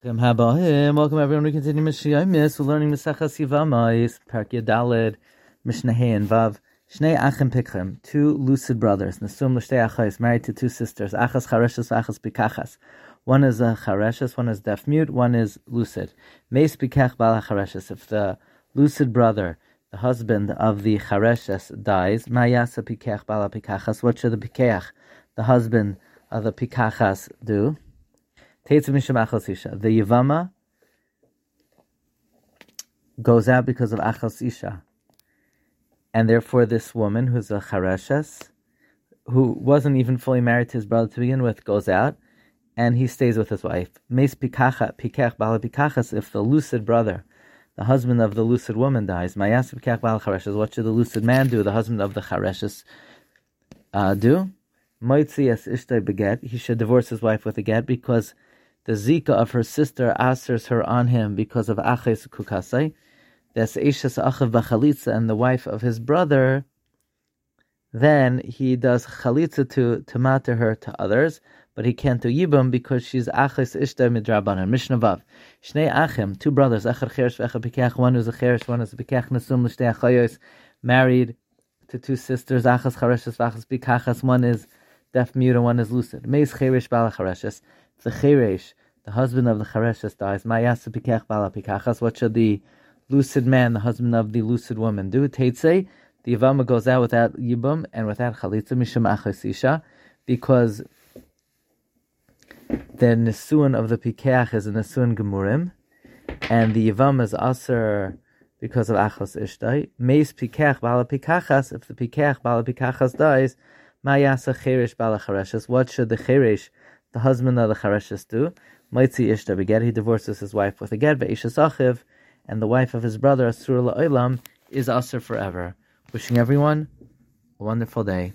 Welcome everyone. We continue Mishnah We're learning Mesachas Yevamos, Perek Yadalid, Mishnah and Vav. Shnei Achim Pikrim, two lucid brothers. Nesum l'shtei achais, married to two sisters. Achas Chareshes, Achas Pikachas. One is a Chareshes, one is deaf mute, one is lucid. Meis Pikach Bala Chareshes. If the lucid brother, the husband of the Chareshes, dies, Mayasa Pikach Bala Pikachas. What should the Pikach, the husband of the Pikachas, do? The Yavama goes out because of Achas Isha. And therefore, this woman, who's a Chareshes, who wasn't even fully married to his brother to begin with, goes out and he stays with his wife. Pikachas, if the lucid brother, the husband of the lucid woman dies, what should the lucid man do, the husband of the chareshes, uh, do? He should divorce his wife with a get because the zika of her sister asers her on him because of aches kukasai. That's Eishes achav b'chalitza and the wife of his brother. Then he does chalitza to to matter her to others, but he can't do yibum because she's aches ishta midrabanan. Mishnah vav. Shnei achim, two brothers, achar cheresh v'echad pikach. One is a cheresh, one is a pikach nesum l'shnei achayos, married to two sisters, achas chareshes v'achas pikachas. One is deaf mute and one is lucid. Meis cheresh bala chareshes. The cheresh the husband of the Chareshes dies, Ma'yasa pikach bala pikachas. what should the lucid man, the husband of the lucid woman, do? Teitze, the Yavama goes out without Yibum and without Chalitza, Mishum Achasisha, because the Nisuan of the Pikeach is a Nisuan Gemurim, and the Yavam is Aser because of Achos Ishtai. Meis Pikeach Bala Pikachas, if the Pikeach Bala Pikachas dies, Mayasa Cheresh Bala Chareshes, what should the Cheresh, the husband of the Chareshes, do? Maitzi Ishta beget, he divorces his wife with a get, Ve'isha Sachiv, and the wife of his brother, Asur La'olam, is Asur forever. Wishing everyone a wonderful day.